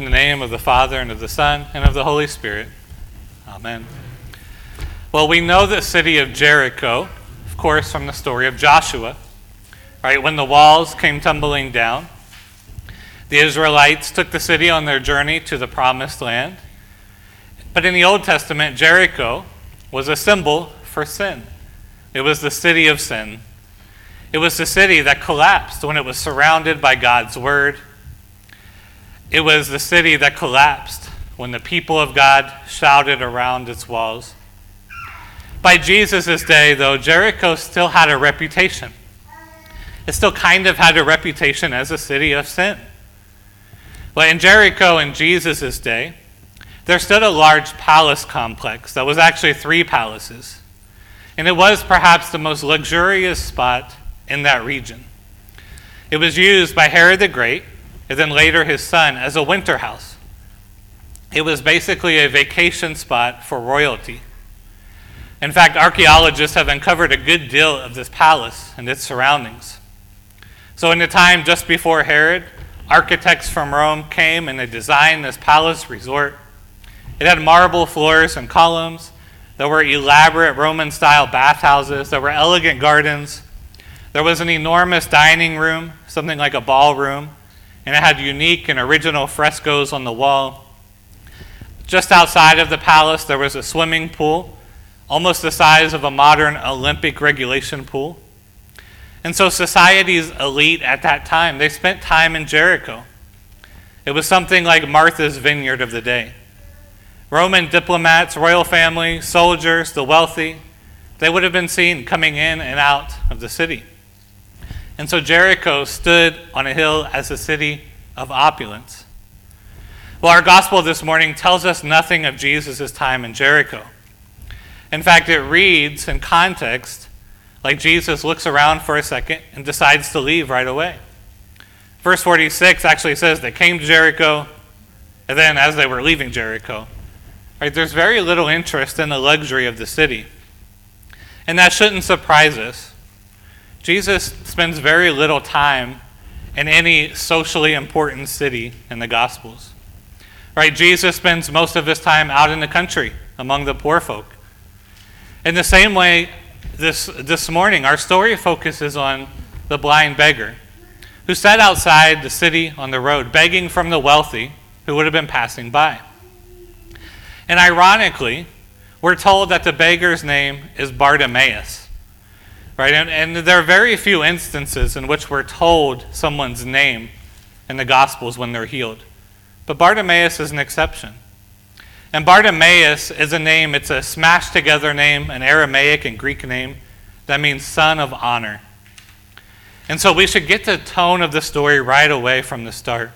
In the name of the Father, and of the Son, and of the Holy Spirit. Amen. Well, we know the city of Jericho, of course, from the story of Joshua. Right? When the walls came tumbling down, the Israelites took the city on their journey to the promised land. But in the Old Testament, Jericho was a symbol for sin. It was the city of sin. It was the city that collapsed when it was surrounded by God's word it was the city that collapsed when the people of God shouted around its walls. By Jesus' day, though, Jericho still had a reputation. It still kind of had a reputation as a city of sin. But in Jericho in Jesus' day, there stood a large palace complex that was actually three palaces. And it was perhaps the most luxurious spot in that region. It was used by Herod the Great and then later his son, as a winter house. It was basically a vacation spot for royalty. In fact, archaeologists have uncovered a good deal of this palace and its surroundings. So, in the time just before Herod, architects from Rome came and they designed this palace resort. It had marble floors and columns. There were elaborate Roman style bathhouses. There were elegant gardens. There was an enormous dining room, something like a ballroom and it had unique and original frescoes on the wall. Just outside of the palace, there was a swimming pool, almost the size of a modern Olympic regulation pool. And so, society's elite at that time, they spent time in Jericho. It was something like Martha's Vineyard of the day. Roman diplomats, royal family, soldiers, the wealthy, they would have been seen coming in and out of the city. And so Jericho stood on a hill as a city of opulence. Well, our gospel this morning tells us nothing of Jesus' time in Jericho. In fact, it reads in context like Jesus looks around for a second and decides to leave right away. Verse 46 actually says they came to Jericho, and then as they were leaving Jericho, right, there's very little interest in the luxury of the city. And that shouldn't surprise us Jesus spends very little time in any socially important city in the Gospels. Right? Jesus spends most of his time out in the country among the poor folk. In the same way, this, this morning, our story focuses on the blind beggar who sat outside the city on the road begging from the wealthy who would have been passing by. And ironically, we're told that the beggar's name is Bartimaeus. Right? And, and there are very few instances in which we're told someone's name in the Gospels when they're healed. But Bartimaeus is an exception. And Bartimaeus is a name, it's a smashed together name, an Aramaic and Greek name that means son of honor. And so we should get the tone of the story right away from the start.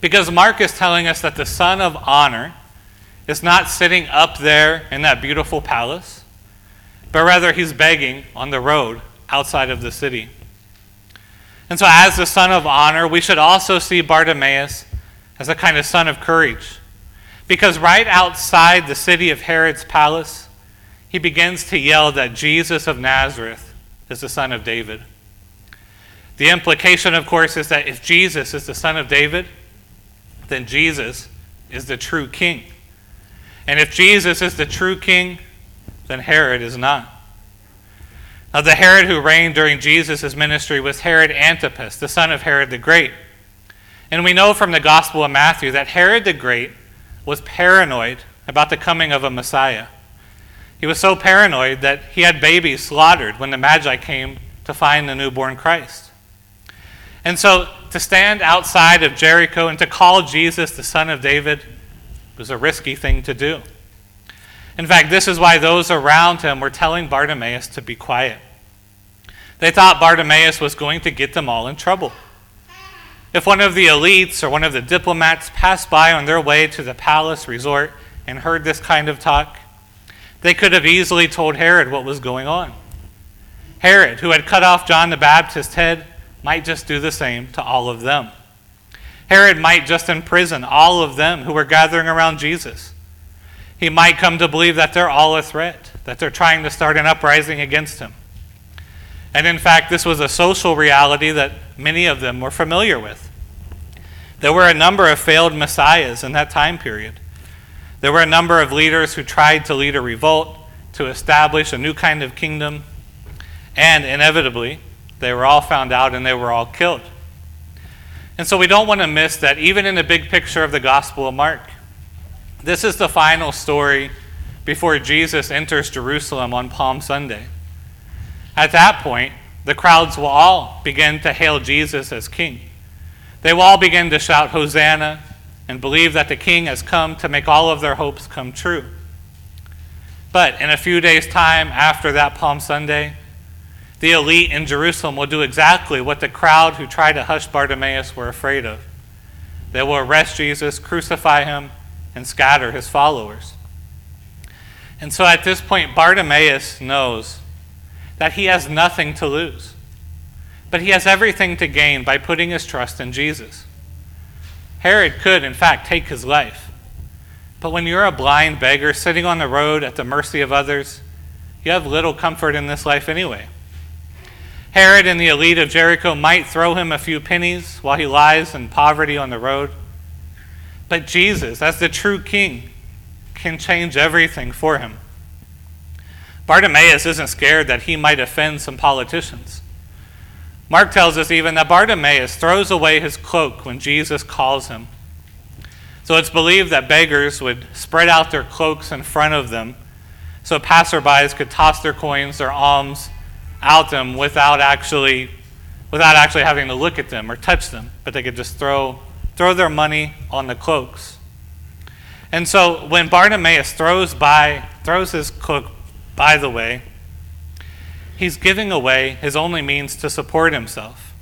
Because Mark is telling us that the son of honor is not sitting up there in that beautiful palace but rather he's begging on the road outside of the city. And so, as the son of honor, we should also see Bartimaeus as a kind of son of courage. Because right outside the city of Herod's palace, he begins to yell that Jesus of Nazareth is the son of David. The implication, of course, is that if Jesus is the son of David, then Jesus is the true king. And if Jesus is the true king, then Herod is not. Now, the Herod who reigned during Jesus' ministry was Herod Antipas, the son of Herod the Great. And we know from the Gospel of Matthew that Herod the Great was paranoid about the coming of a Messiah. He was so paranoid that he had babies slaughtered when the Magi came to find the newborn Christ. And so to stand outside of Jericho and to call Jesus the son of David was a risky thing to do. In fact, this is why those around him were telling Bartimaeus to be quiet. They thought Bartimaeus was going to get them all in trouble. If one of the elites or one of the diplomats passed by on their way to the palace resort and heard this kind of talk, they could have easily told Herod what was going on. Herod, who had cut off John the Baptist's head, might just do the same to all of them. Herod might just imprison all of them who were gathering around Jesus he might come to believe that they're all a threat, that they're trying to start an uprising against him. And in fact, this was a social reality that many of them were familiar with. There were a number of failed messiahs in that time period. There were a number of leaders who tried to lead a revolt, to establish a new kind of kingdom, and inevitably, they were all found out and they were all killed. And so we don't want to miss that even in the big picture of the Gospel of Mark. This is the final story before Jesus enters Jerusalem on Palm Sunday. At that point, the crowds will all begin to hail Jesus as king. They will all begin to shout, Hosanna, and believe that the king has come to make all of their hopes come true. But in a few days' time after that Palm Sunday, the elite in Jerusalem will do exactly what the crowd who tried to hush Bartimaeus were afraid of. They will arrest Jesus, crucify him, and scatter his followers. And so at this point, Bartimaeus knows that he has nothing to lose, but he has everything to gain by putting his trust in Jesus. Herod could, in fact, take his life. But when you're a blind beggar sitting on the road at the mercy of others, you have little comfort in this life anyway. Herod and the elite of Jericho might throw him a few pennies while he lies in poverty on the road. But Jesus, as the true king, can change everything for him. Bartimaeus isn't scared that he might offend some politicians. Mark tells us even that Bartimaeus throws away his cloak when Jesus calls him. So it's believed that beggars would spread out their cloaks in front of them so passerbys could toss their coins, their alms, out them without actually without actually having to look at them or touch them, but they could just throw throw their money on the cloaks. And so when Bartimaeus throws by throws his cloak by the way, he's giving away his only means to support himself.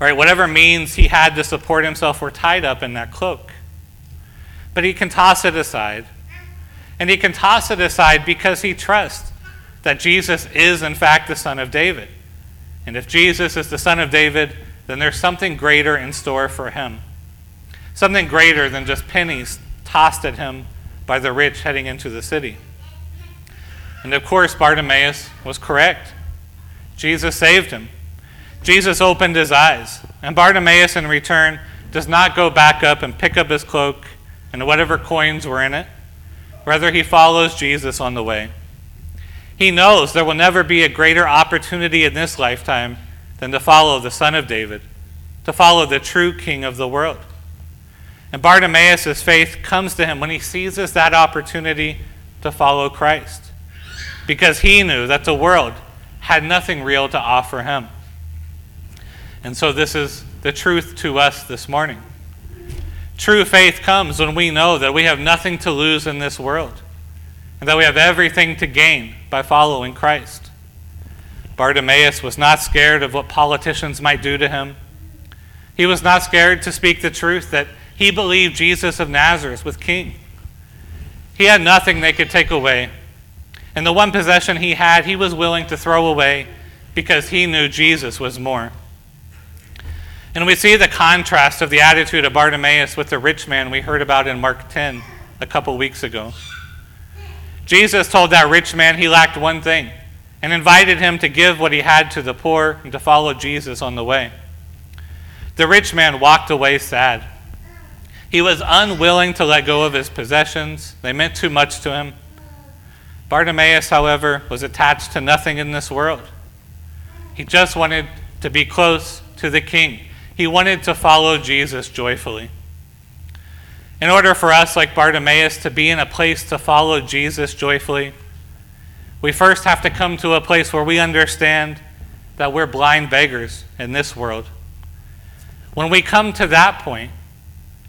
Right? Whatever means he had to support himself were tied up in that cloak. But he can toss it aside. And he can toss it aside because he trusts that Jesus is, in fact, the Son of David. And if Jesus is the Son of David, then there's something greater in store for him. Something greater than just pennies tossed at him by the rich heading into the city. And of course, Bartimaeus was correct. Jesus saved him. Jesus opened his eyes. And Bartimaeus, in return, does not go back up and pick up his cloak and whatever coins were in it. Rather, he follows Jesus on the way. He knows there will never be a greater opportunity in this lifetime than to follow the Son of David, to follow the true King of the world. And Bartimaeus' faith comes to him when he seizes that opportunity to follow Christ because he knew that the world had nothing real to offer him. And so, this is the truth to us this morning. True faith comes when we know that we have nothing to lose in this world and that we have everything to gain by following Christ. Bartimaeus was not scared of what politicians might do to him. He was not scared to speak the truth that he believed Jesus of Nazareth was king. He had nothing they could take away and the one possession he had, he was willing to throw away because he knew Jesus was more. And we see the contrast of the attitude of Bartimaeus with the rich man we heard about in Mark 10 a couple weeks ago. Jesus told that rich man he lacked one thing and invited him to give what he had to the poor and to follow Jesus on the way. The rich man walked away sad. He was unwilling to let go of his possessions, they meant too much to him. Bartimaeus, however, was attached to nothing in this world. He just wanted to be close to the King. He wanted to follow Jesus joyfully. In order for us, like Bartimaeus, to be in a place to follow Jesus joyfully, we first have to come to a place where we understand that we're blind beggars in this world. When we come to that point,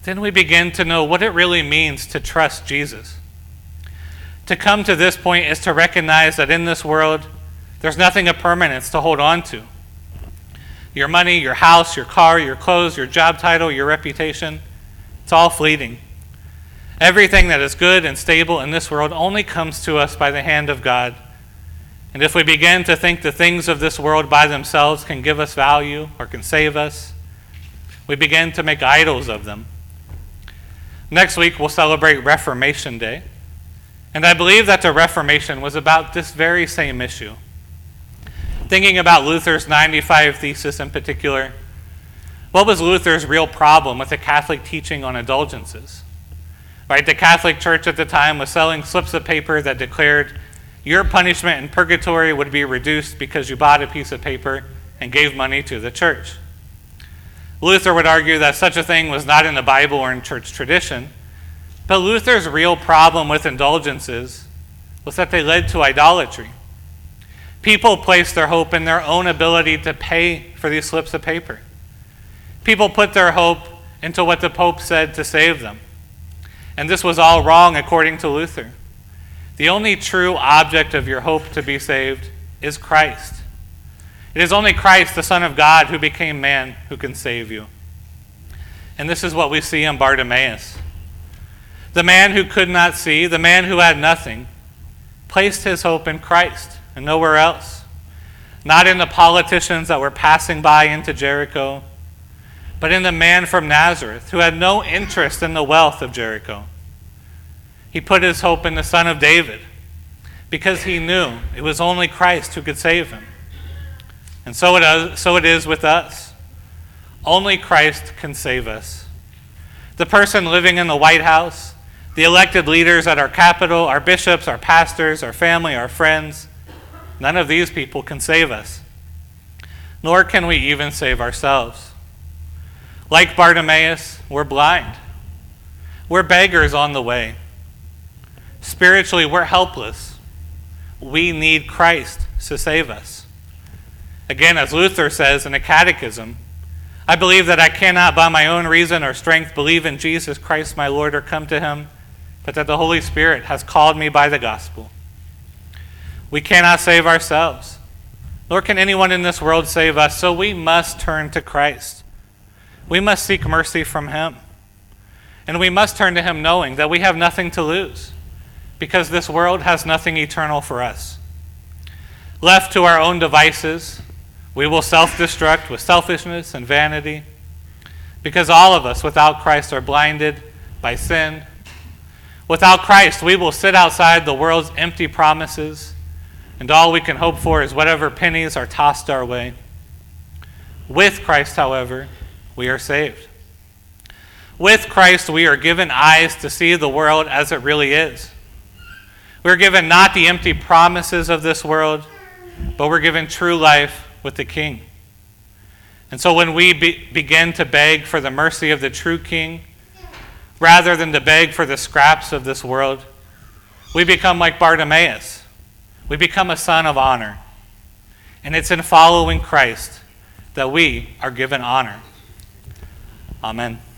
then we begin to know what it really means to trust Jesus. To come to this point is to recognize that in this world, there's nothing of permanence to hold on to. Your money, your house, your car, your clothes, your job title, your reputation, it's all fleeting. Everything that is good and stable in this world only comes to us by the hand of God. And if we begin to think the things of this world by themselves can give us value or can save us, we begin to make idols of them. Next week, we'll celebrate Reformation Day. And I believe that the Reformation was about this very same issue. Thinking about Luther's 95 thesis in particular, What was Luther's real problem with the Catholic teaching on indulgences? Right, the Catholic Church at the time was selling slips of paper that declared your punishment in purgatory would be reduced because you bought a piece of paper and gave money to the church. Luther would argue that such a thing was not in the Bible or in church tradition, but Luther's real problem with indulgences was that they led to idolatry. People placed their hope in their own ability to pay for these slips of paper. People put their hope into what the Pope said to save them. And this was all wrong according to Luther. The only true object of your hope to be saved is Christ. It is only Christ, the Son of God, who became man, who can save you. And this is what we see in Bartimaeus. The man who could not see, the man who had nothing, placed his hope in Christ and nowhere else. Not in the politicians that were passing by into Jericho, but in the man from Nazareth who had no interest in the wealth of Jericho. He put his hope in the Son of David because he knew it was only Christ who could save him. And so it so it is with us. Only Christ can save us. The person living in the White House, the elected leaders at our capital, our bishops, our pastors, our family, our friends, none of these people can save us. Nor can we even save ourselves. Like Bartimaeus, we're blind. We're beggars on the way. Spiritually, we're helpless. We need Christ to save us. Again, as Luther says in a Catechism, I believe that I cannot by my own reason or strength believe in Jesus Christ my Lord or come to him, but that the Holy Spirit has called me by the gospel. We cannot save ourselves, nor can anyone in this world save us, so we must turn to Christ. We must seek mercy from him. And we must turn to him knowing that we have nothing to lose, because this world has nothing eternal for us. Left to our own devices, we will self destruct with selfishness and vanity because all of us without Christ are blinded by sin. Without Christ, we will sit outside the world's empty promises, and all we can hope for is whatever pennies are tossed our way. With Christ, however, we are saved. With Christ, we are given eyes to see the world as it really is. We're given not the empty promises of this world, but we're given true life with the King. And so when we be, begin to beg for the mercy of the true King, rather than to beg for the scraps of this world, we become like Bartimaeus. We become a son of honor. And it's in following Christ that we are given honor. Amen.